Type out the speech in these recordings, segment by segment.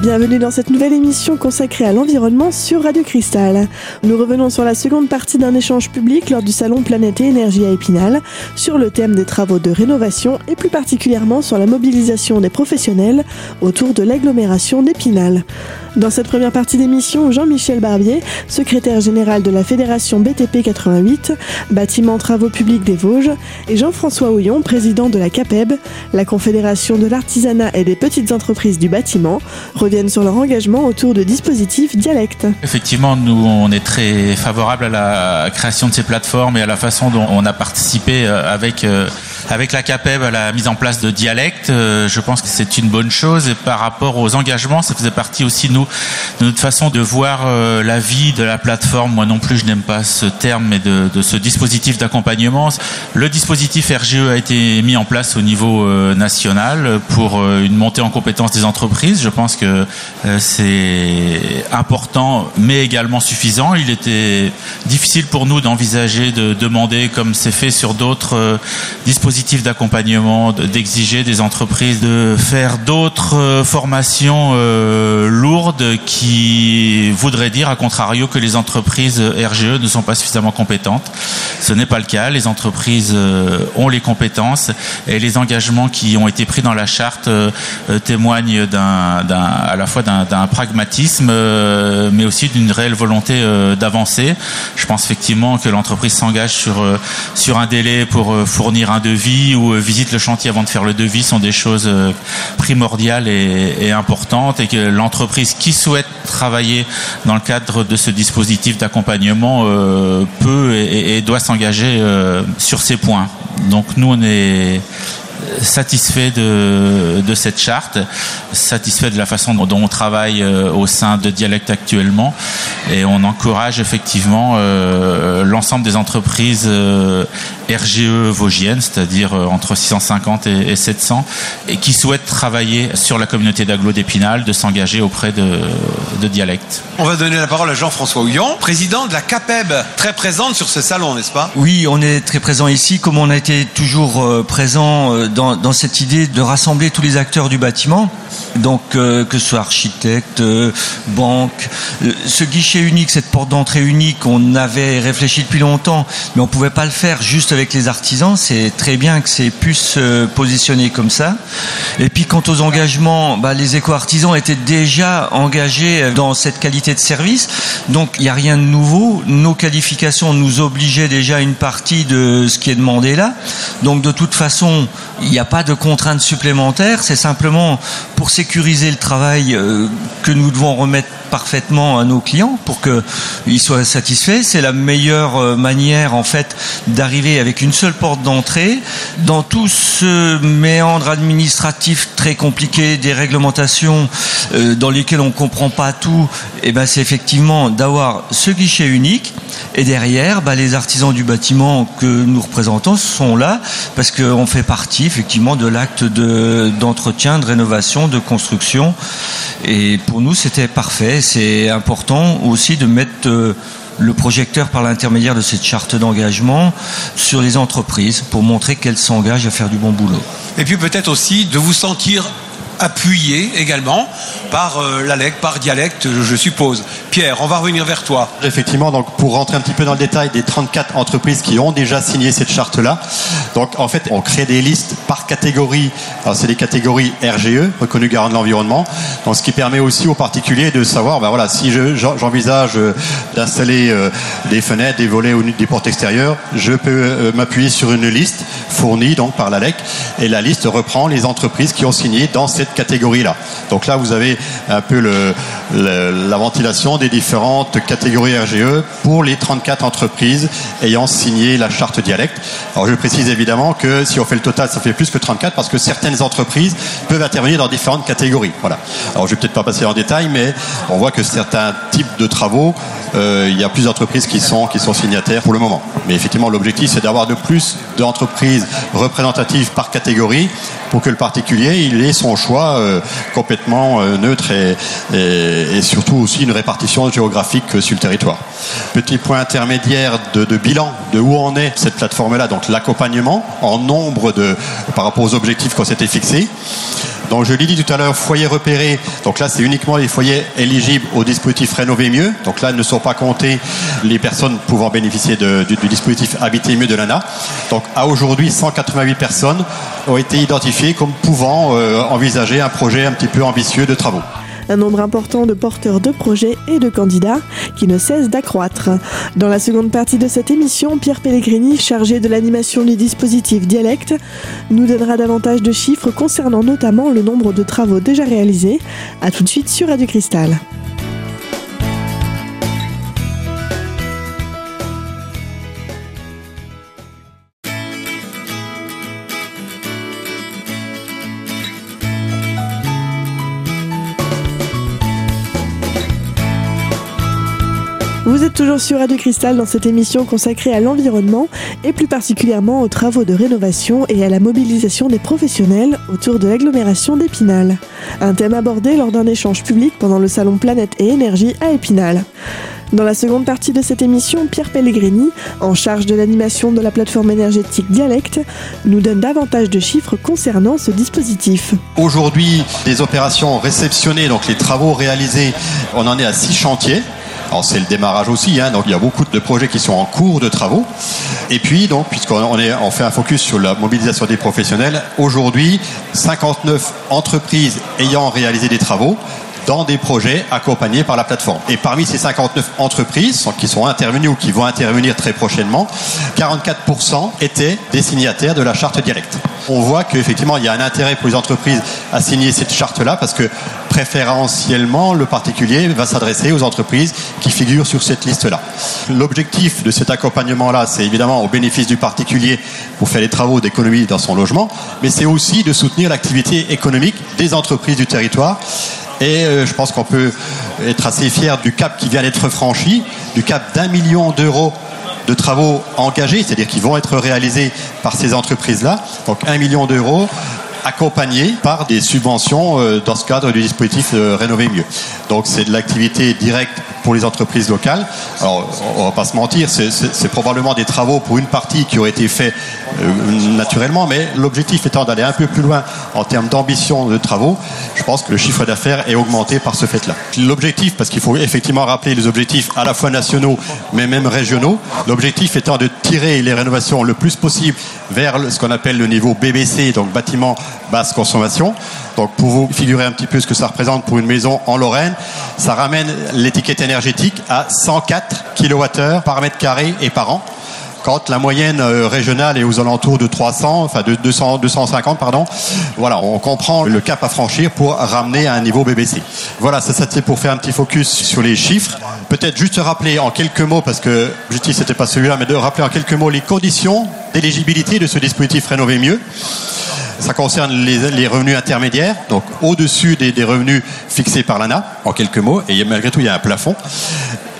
bienvenue dans cette nouvelle émission consacrée à l'environnement sur Radio Cristal. Nous revenons sur la seconde partie d'un échange public lors du salon Planète et Énergie à Épinal sur le thème des travaux de rénovation et plus particulièrement sur la mobilisation des professionnels autour de l'agglomération d'Épinal. Dans cette première partie d'émission, Jean-Michel Barbier, secrétaire général de la Fédération BTP 88, bâtiments travaux publics des Vosges, et Jean-François Houillon, président de la CAPEB, la Confédération de l'artisanat et des petites entreprises du bâtiment, reviennent sur leur engagement autour de dispositifs dialectes. Effectivement, nous, on est très favorable à la création de ces plateformes et à la façon dont on a participé euh, avec euh, avec la CAPEB la mise en place de dialectes. Euh, je pense que c'est une bonne chose et par rapport aux engagements, ça faisait partie aussi nous de notre façon de voir la vie de la plateforme. Moi non plus, je n'aime pas ce terme, mais de, de ce dispositif d'accompagnement. Le dispositif RGE a été mis en place au niveau national pour une montée en compétence des entreprises. Je pense que c'est important, mais également suffisant. Il était difficile pour nous d'envisager de demander, comme c'est fait sur d'autres euh, d'accompagnement, d'exiger des entreprises de faire d'autres euh, formations euh, lourdes qui voudraient dire, à contrario, que les entreprises RGE ne sont pas suffisamment compétentes. Ce n'est pas le cas. Les entreprises ont les compétences et les engagements qui ont été pris dans la charte témoignent à la fois d'un, pragmatisme, mais aussi d'une réelle volonté d'avancer. Je pense effectivement que l'entreprise s'engage sur, euh, un délai pour euh, fournir un devis ou euh, visite le chantier avant de faire le devis sont des choses primordiales et, importantes et que l'entreprise qui souhaite travailler dans le cadre de ce dispositif d'accompagnement peut et, et doit s'engager sur ces points. Donc nous on est satisfait de, de, cette charte, satisfait de la façon dont on travaille euh, au sein de Dialecte actuellement et on encourage effectivement euh, l'ensemble des entreprises euh, RGE vosgiennes, c'est-à-dire entre 650 et, 700, et qui souhaitent travailler sur la communauté d'agglo d'Épinal, de s'engager auprès de, de Dialecte. On va donner la parole à Jean-François Houillon, président de la CAPEB, très présente sur ce salon, n'est-ce pas? Oui, on est très présent ici, comme on a été toujours présent dans, cette idée de rassembler tous les acteurs du bâtiment, donc euh, que ce soit architecte, euh, banque, euh, ce guichet unique, cette porte d'entrée unique, on avait réfléchi depuis longtemps, mais on pouvait pas le faire juste avec les artisans. C'est très bien que c'est pu se positionner comme ça. Et puis quant aux engagements, bah, les éco-artisans étaient déjà engagés dans cette qualité de service, donc il n'y a rien de nouveau. Nos qualifications nous obligeaient déjà à une partie de ce qui est demandé là. Donc de toute façon, il n'y a pas de contraintes supplémentaires, c'est simplement pour sécuriser le travail euh, que nous devons remettre parfaitement à nos clients pour qu'ils soient satisfaits. C'est la meilleure euh, manière en fait d'arriver avec une seule porte d'entrée dans tout ce méandre administratif très compliqué des réglementations euh, dans lesquelles on comprend pas tout. Et eh ben c'est effectivement d'avoir ce guichet unique et derrière bah, les artisans du bâtiment que nous représentons sont là parce qu'on fait partie effectivement de l'acte d'entretien, de rénovation, de construction. Et pour nous c'était parfait c'est important aussi de mettre euh, le projecteur par l'intermédiaire de cette charte d'engagement sur les entreprises pour montrer qu'elles s'engagent à faire du bon boulot. Et puis peut-être aussi de vous sentir appuyé également par euh, l'ALEC, par dialecte, je suppose. Pierre, on va revenir vers toi. Effectivement, donc pour rentrer un petit peu dans le détail des 34 entreprises qui ont déjà signé cette charte-là, donc en fait, on crée des listes par catégorie. C'est des catégories RGE, reconnues garant de l'environnement. Donc ce qui permet aussi aux particuliers de savoir, ben voilà, si j'envisage euh, d'installer euh, des fenêtres, des volets ou des portes extérieures, je peux m'appuyer sur une liste fournie donc par l'ALEC et la liste reprend les entreprises qui ont signé dans cette catégorie-là. Donc là, vous avez un peu la ventilation des différentes catégories RGE pour les 34 entreprises ayant signé la charte dialecte. Alors je précise évidemment que si on fait le total, ça fait plus que 34 parce que certaines entreprises peuvent intervenir dans différentes catégories. Voilà. Alors je vais peut-être pas passer en détail, mais on voit que certains types de travaux, euh, il y a plus d'entreprises qui sont, qui sont signataires pour le moment. Mais effectivement, l'objectif, c'est d'avoir de plus d'entreprises représentatives par catégorie pour que le particulier ait son choix euh, complètement euh, neutre et, surtout aussi une répartition géographique sur le territoire. Petit point intermédiaire de, bilan de où en est cette plateforme-là, donc l'accompagnement en nombre par rapport aux objectifs qu'on s'était fixés. Donc je l'ai dit tout à l'heure, foyer repéré. Donc là, c'est uniquement les foyers éligibles au dispositif Rénover mieux. Donc là, ne sont pas comptés les personnes pouvant bénéficier du, dispositif Habiter mieux de l'ANA. Donc à aujourd'hui, 188 personnes ont été identifiées comme pouvant euh, envisager un projet un petit peu ambitieux de travaux un nombre important de porteurs de projets et de candidats qui ne cesse d'accroître. Dans la seconde partie de cette émission, Pierre Pellegrini, chargé de l'animation du dispositif Dialecte, nous donnera davantage de chiffres concernant notamment le nombre de travaux déjà réalisés. A tout de suite sur Radio Cristal. Toujours sur Radio Cristal dans cette émission consacrée à l'environnement et plus particulièrement aux travaux de rénovation et à la mobilisation des professionnels autour de l'agglomération d'Épinal. Un thème abordé lors d'un échange public pendant le salon Planète et Énergie à Épinal. Dans la seconde partie de cette émission, Pierre Pellegrini, en charge de l'animation de la plateforme énergétique Dialecte, nous donne davantage de chiffres concernant ce dispositif. Aujourd'hui, les opérations réceptionnées, donc les travaux réalisés, on en est à six chantiers c'est le démarrage aussi, hein, donc il y a beaucoup de projets qui sont en cours de travaux. Et puis donc, puisqu'on on fait un focus sur la mobilisation des professionnels, aujourd'hui 59 entreprises ayant réalisé des travaux dans des projets accompagnés par la plateforme. Et parmi ces 59 entreprises qui sont intervenues ou qui vont intervenir très prochainement, 44% étaient des signataires de la charte dialecte. On voit qu'effectivement, il y a un intérêt pour les entreprises à signer cette charte-là parce que préférentiellement, le particulier va s'adresser aux entreprises qui figurent sur cette liste-là. L'objectif de cet accompagnement-là, c'est évidemment au bénéfice du particulier pour faire les travaux d'économie dans son logement, mais c'est aussi de soutenir l'activité économique des entreprises du territoire et euh, je pense qu'on peut être assez fier du cap qui vient d'être franchi, du cap d'un million d'euros de travaux engagés, c'est-à-dire qui vont être réalisés par ces entreprises-là. Donc un million d'euros accompagnés par des subventions euh, dans ce cadre du dispositif euh, Rénover mieux. Donc c'est de l'activité directe pour les entreprises locales. Alors, on va pas se mentir, c'est probablement des travaux pour une partie qui auraient été faits euh, naturellement, mais l'objectif étant d'aller un peu plus loin en termes d'ambition de travaux, je pense que le chiffre d'affaires est augmenté par ce fait-là. L'objectif, parce qu'il faut effectivement rappeler les objectifs à la fois nationaux, mais même régionaux, l'objectif étant de tirer les rénovations le plus possible vers ce qu'on appelle le niveau BBC, donc bâtiment basse consommation. Donc pour vous figurer un petit peu ce que ça représente pour une maison en Lorraine, ça ramène l'étiquette énergétique à 104 kWh par mètre carré et par an quand la moyenne euh, régionale est aux alentours de 300, enfin de 200, 250, pardon. Voilà, on comprend le cap à franchir pour ramener à un niveau BBC. Voilà, ça, c'est pour faire un petit focus sur les chiffres. Peut-être juste rappeler en quelques mots, parce que justice c'était pas celui-là, mais de rappeler en quelques mots les conditions d'éligibilité de ce dispositif Rénover mieux. Ça concerne les, revenus intermédiaires, donc au-dessus des, revenus fixés par l'ANA, en quelques mots, et malgré tout, il y a un plafond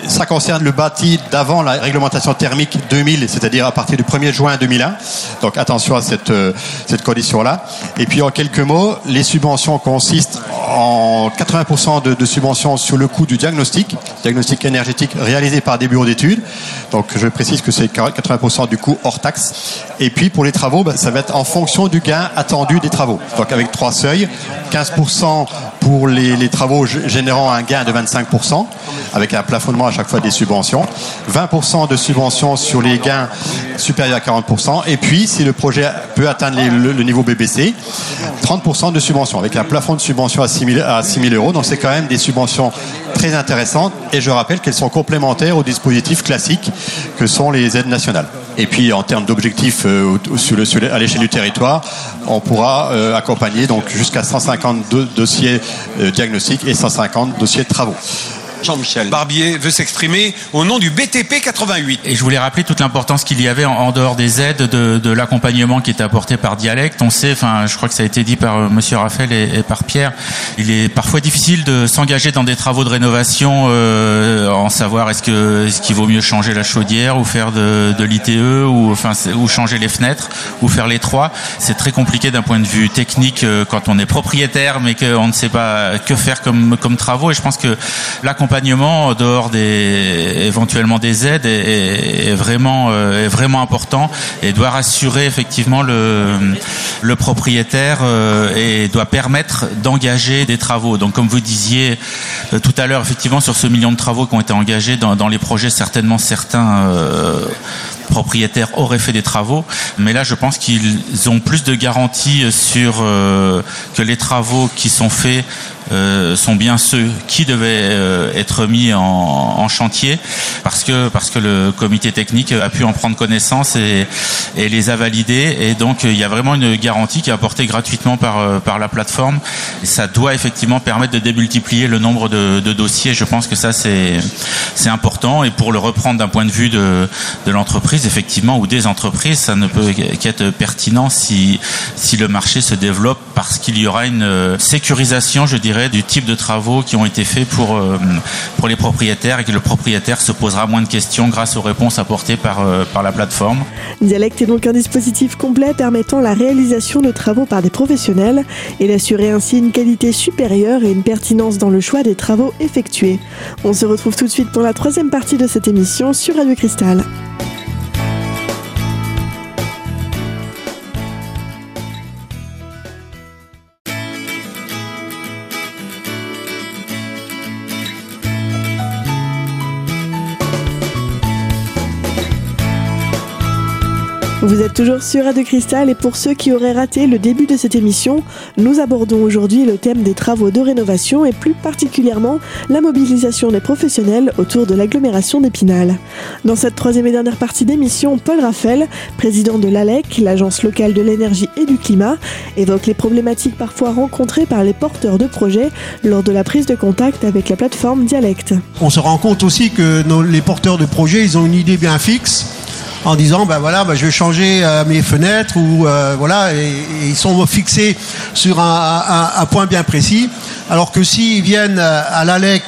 ça concerne le bâti d'avant la réglementation thermique 2000, c'est-à-dire à partir du 1er juin 2001. Donc attention à cette, euh, cette condition-là. Et puis en quelques mots, les subventions consistent en 80% de, subventions sur le coût du diagnostic, diagnostic énergétique réalisé par des bureaux d'études. Donc je précise que c'est 80% du coût hors taxe. Et puis pour les travaux, bah, ça va être en fonction du gain attendu des travaux. Donc avec trois seuils, 15% pour les, les travaux générant un gain de 25%, avec un plafonnement à chaque fois des subventions, 20% de subventions sur les gains supérieurs à 40%, et puis si le projet peut atteindre le, niveau BBC, 30% de subventions, avec un plafond de subvention à 6 000, à 6 euros. Donc c'est quand même des subventions très intéressantes, et je rappelle qu'elles sont complémentaires aux dispositifs classiques que sont les aides nationales. Et puis en termes d'objectifs euh, à l'échelle du territoire, on pourra euh, accompagner donc jusqu'à 150 dossiers euh, diagnostiques et 150 dossiers de travaux. Jean-Michel Barbier veut s'exprimer au nom du BTP 88. Et je voulais rappeler toute l'importance qu'il y avait en, dehors des aides de, l'accompagnement qui était apporté par Dialecte. On sait, enfin, je crois que ça a été dit par euh, Monsieur Raphaël et, par Pierre, il est parfois difficile de s'engager dans des travaux de rénovation euh, en savoir est-ce que est-ce qu'il vaut mieux changer la chaudière ou faire de, de l'ITE ou enfin ou changer les fenêtres ou faire les trois. C'est très compliqué d'un point de vue technique euh, quand on est propriétaire mais qu'on ne sait pas que faire comme comme travaux. Et je pense que l'accompagnement l'accompagnement en dehors des éventuellement des aides est, vraiment euh, est vraiment important et doit rassurer effectivement le le propriétaire euh, et doit permettre d'engager des travaux. Donc comme vous disiez euh, tout à l'heure effectivement sur ce million de travaux qui ont été engagés dans, les projets certainement certains propriétaires auraient fait des travaux, mais là je pense qu'ils ont plus de garanties sur que les travaux qui sont faits euh, sont bien ceux qui devaient euh, être mis en, chantier parce que parce que le comité technique a pu en prendre connaissance et, les a validés. Et donc il y a vraiment une garantie qui est apportée gratuitement par par la plateforme. Et ça doit effectivement permettre de démultiplier le nombre de, de dossiers. Je pense que ça c'est c'est important. Et pour le reprendre d'un point de vue de, de l'entreprise effectivement ou des entreprises ça ne peut qu'être pertinent si si le marché se développe parce qu'il y aura une sécurisation je dirais du type de travaux qui ont été faits pour, euh, pour les propriétaires et que le propriétaire se posera moins de questions grâce aux réponses apportées par, euh, par la plateforme. Dialect est donc un dispositif complet permettant la réalisation de travaux par des professionnels et d'assurer ainsi une qualité supérieure et une pertinence dans le choix des travaux effectués. On se retrouve tout de suite pour la troisième partie de cette émission sur Radio Cristal. Vous êtes toujours sur Radio Cristal et pour ceux qui auraient raté le début de cette émission, nous abordons aujourd'hui le thème des travaux de rénovation et plus particulièrement la mobilisation des professionnels autour de l'agglomération d'Épinal. Dans cette troisième et dernière partie d'émission, Paul Raphaël, président de l'ALEC, l'Agence locale de l'énergie et du climat, évoque les problématiques parfois rencontrées par les porteurs de projets lors de la prise de contact avec la plateforme Dialecte. On se rend compte aussi que les porteurs de projets, ils ont une idée bien fixe en disant ben voilà ben je vais changer euh, mes fenêtres ou euh, voilà et, ils sont fixés sur un, un, point bien précis. Alors que s'ils viennent euh, à l'ALEC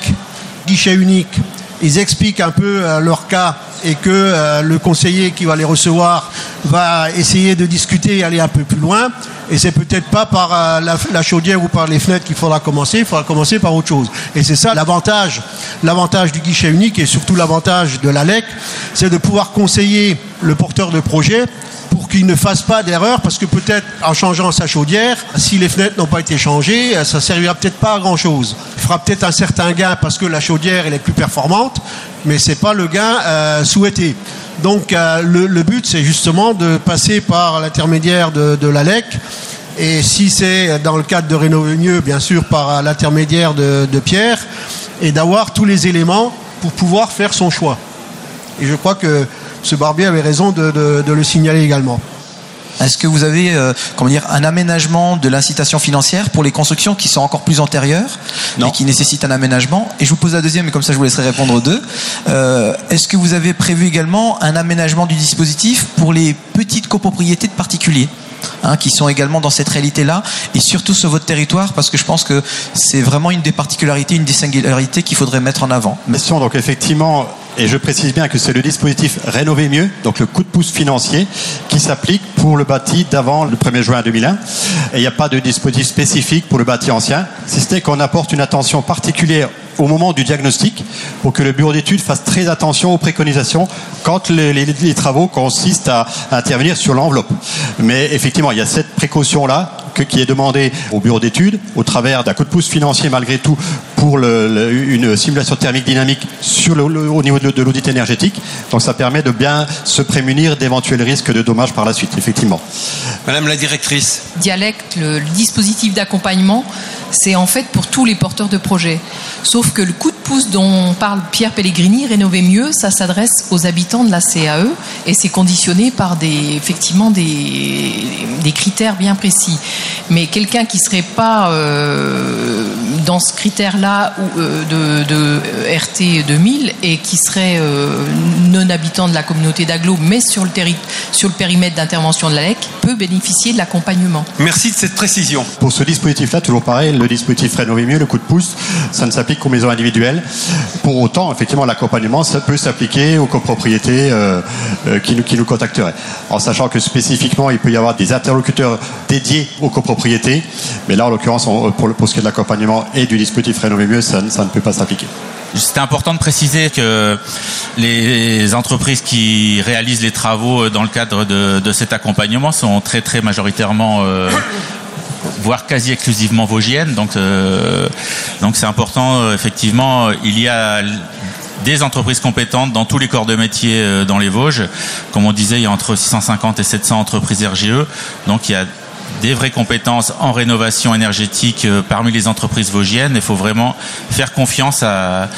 guichet unique ils expliquent un peu leur cas et que le conseiller qui va les recevoir va essayer de discuter et aller un peu plus loin. Et c'est peut-être pas par euh, la, chaudière ou par les fenêtres qu'il faudra commencer, il faudra commencer par autre chose. Et c'est ça l'avantage, l'avantage du guichet unique et surtout l'avantage de l'ALEC, c'est de pouvoir conseiller le porteur de projet pour qu'il ne fasse pas d'erreur, parce que peut-être en changeant sa chaudière, si les fenêtres n'ont pas été changées, ça servira peut-être pas à grand chose. Il fera peut-être un certain gain parce que la chaudière est plus performante, mais c'est pas le gain euh, souhaité. Donc euh, le, but c'est justement de passer par l'intermédiaire de, l'ALEC. Et si c'est dans le cadre de rénover mieux, bien sûr par l'intermédiaire de, Pierre, et d'avoir tous les éléments pour pouvoir faire son choix. Et je crois que ce Barbier avait raison de le signaler également. Est-ce que vous avez euh, comment dire, un aménagement de l'incitation financière pour les constructions qui sont encore plus antérieures non. et qui nécessitent un aménagement? Et je vous pose la deuxième, et comme ça je vous laisserai répondre aux deux. Euh, Est-ce que vous avez prévu également un aménagement du dispositif pour les petites copropriétés de particuliers Hein, qui sont également dans cette réalité-là, et surtout sur votre territoire, parce que je pense que c'est vraiment une des particularités, une des singularités qu'il faudrait mettre en avant? Question, donc effectivement, et je précise bien que c'est le dispositif Rénover mieux, donc le coup de pouce financier, qui s'applique pour le bâti d'avant le 1er juin 2001. Et il n'y a pas de dispositif spécifique pour le bâti ancien, si ce n'est qu'on apporte une attention particulière au moment du diagnostic pour que le bureau d'études fasse très attention aux préconisations quand les, travaux consistent à, à intervenir sur l'enveloppe. Mais effectivement, il y a cette précaution-là que, qui est demandée au bureau d'études au travers d'un coup de pouce financier malgré tout pour le, le, une simulation thermique dynamique sur le, au niveau de, de l'audit énergétique. Donc ça permet de bien se prémunir d'éventuels risques de dommages par la suite, effectivement. Madame la directrice. Dialecte, le, le dispositif d'accompagnement, c'est en fait pour tous les porteurs de projets. Sauf que le de dont parle Pierre Pellegrini, rénover mieux, ça s'adresse aux habitants de la CAE et c'est conditionné par des, effectivement des, critères bien précis. Mais quelqu'un qui serait pas euh, dans ce critère-là euh, de, de, RT 2000 et qui serait euh, non habitant de la communauté d'agglo, mais sur le, sur le périmètre d'intervention de la LEC, peut bénéficier de l'accompagnement. Merci de cette précision. Pour ce dispositif-là, toujours pareil, le dispositif Rénover mieux, le coup de pouce, ça ne s'applique qu'aux maisons individuelles. Pour autant, effectivement, l'accompagnement, ça peut s'appliquer aux copropriétés euh, euh, qui, nous, qui nous contacteraient. En sachant que spécifiquement, il peut y avoir des interlocuteurs dédiés aux copropriétés. Mais là, en l'occurrence, pour, pour ce qui est de l'accompagnement et du dispositif Rénover mieux, ça, ça ne peut pas s'appliquer. c'était important de préciser que les entreprises qui réalisent les travaux dans le cadre de, de cet accompagnement sont très très majoritairement euh, voire quasi exclusivement vosgiennes. Donc, euh, donc c'est important. euh, effectivement, il y a des entreprises compétentes dans tous les corps de métier euh, dans les Vosges. Comme on disait, il y a entre 650 et 700 entreprises RGE. Donc, il y a des vraies compétences en rénovation énergétique euh, parmi les entreprises vosgiennes. Il faut vraiment faire confiance à,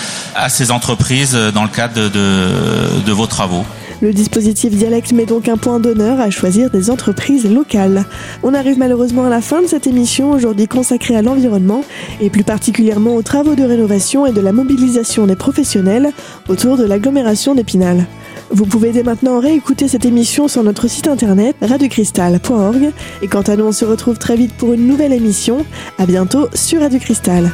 ces entreprises euh, dans le cadre de vos travaux. Le dispositif Dialecte met donc un point d'honneur à choisir des entreprises locales. On arrive malheureusement à la fin de cette émission aujourd'hui consacrée à l'environnement et plus particulièrement aux travaux de rénovation et de la mobilisation des professionnels autour de l'agglomération d'Épinal. Vous pouvez dès maintenant réécouter cette émission sur notre site internet radiocristal.org et quant à nous on se retrouve très vite pour une nouvelle émission. À bientôt sur Radio Cristal.